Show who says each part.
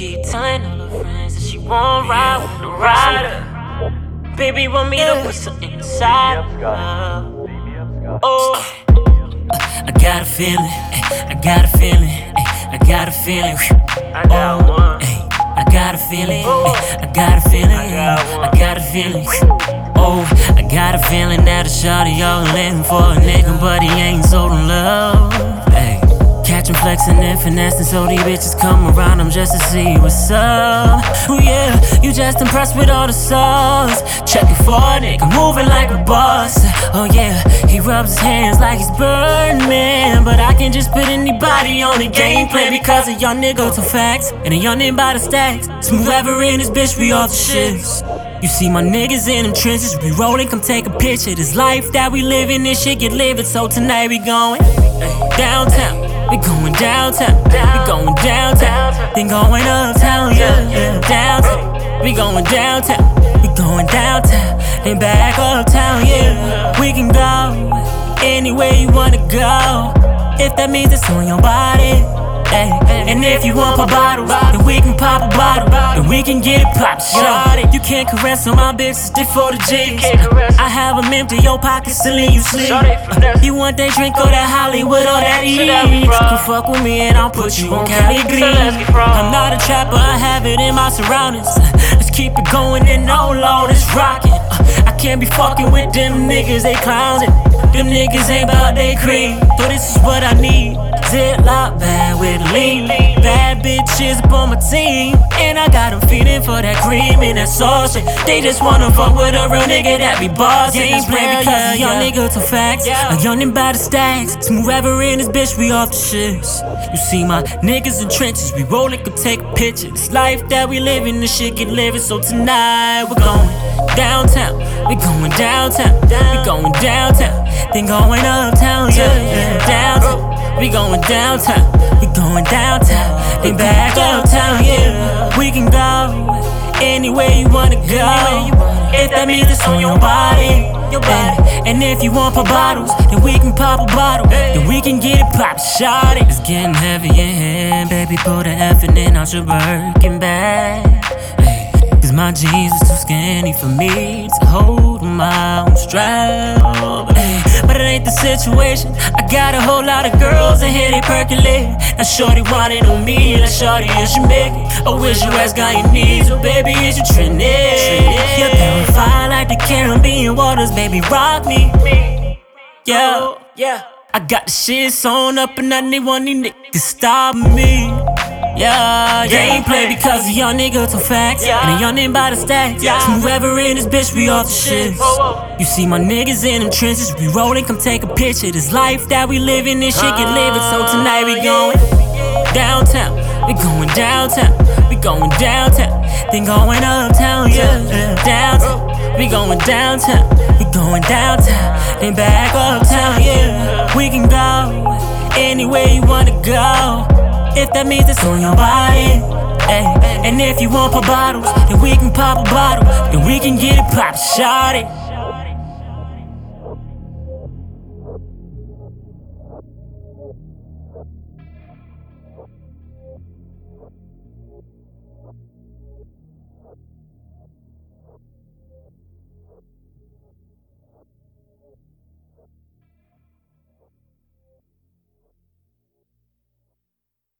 Speaker 1: keep telling all her friends that she won't ride with the rider. Baby want me to put something inside her. Oh,
Speaker 2: I got a feeling, eh, eh, I got a feeling, I got oh, eh, a feeling.
Speaker 1: I got one.
Speaker 2: I got a feeling, I got a feeling, I got a feeling. Oh, I got a feeling that a shawty all living for a nigga, but he ain't sold in love. Ay, catch flexing and finessing, so these bitches come around him just to see what's up. Oh yeah, you just impressed with all the songs. Check it for a nigga, moving like a boss. Oh yeah, he rubs his hands like he's Birdman, but I can just put anybody on the game gameplay because a young nigga to facts and a young nigga by the stacks. Smooth ever in this bitch, we off the shits. You see my niggas in them trenches, we rolling, come take a picture. This life that we living, this shit get living. So tonight we going downtown, we going downtown, we going downtown, then going uptown, yeah, yeah, downtown. We going downtown, we going downtown, then back uptown, yeah. We can go anywhere you wanna go, if that means it's on your body. And if you want pop bottles, then we can pop a bottle. Then we can get it pop shot. You can't caress on my bitches, they for the G's. I have them empty, your pockets to leave you sleep. You want that drink or that Hollywood or that E? Come fuck with me and I'll put you on Cali Green. I'm not a trapper, I have it in my surroundings. Let's keep it going and no low, let's rock. Uh, I can't be fucking with them niggas, they clowns it. Them niggas ain't bout they cream. So this is what I need. Ziploc bag with lean. Bad bitches up on my team. And I got them feeding for that cream and that sauce. shit. They just wanna fuck with a real nigga that be boss. Ain't playing because a young nigga to facts. A young nigga by the stacks. Smooth ever in this bitch, we off the shits. You see my niggas in trenches, we rollin', could take a picture. This life that we livin', this shit get living. So tonight we're going downtown. We going downtown. We going downtown. Then going uptown, yeah, yeah, downtown. Oh. We going downtown. We going downtown. Then back uptown, yeah. We can go anywhere you wanna go. If that means it's on your body. And, and if you want pop bottles, then we can pop a bottle. Then we can get it pop shot. It's getting heavy in here, baby. Put the effort in out your Birkin bag. Cause my jeans is too skinny for me to hold my own strap. Situation. I got a whole lot of girls in here, they percolate. Now shorty want it on me, now shorty is you make it. I wish you ask got your needs, so baby is you trending? You're purified like the Caribbean waters, baby rock me. Yeah, yeah. I got the shit sewn up and I need one these niggas stop me. Yeah, you ain't play because a young nigga to facts. And a young nigga by the stacks Smooth ever in this bitch, we off the shits You see my niggas in them trenches. We rollin', come take a picture. This life that we living, this shit get living. So tonight we oh, going downtown. We going downtown. We going downtown. Then going uptown, yeah, yeah, downtown. We going downtown. We going downtown. Then back uptown, yeah. We can go anywhere you wanna go if that means it's on your body. Ay. And if you want pop bottles, then we can pop a bottle. Then we can get it pop shot it.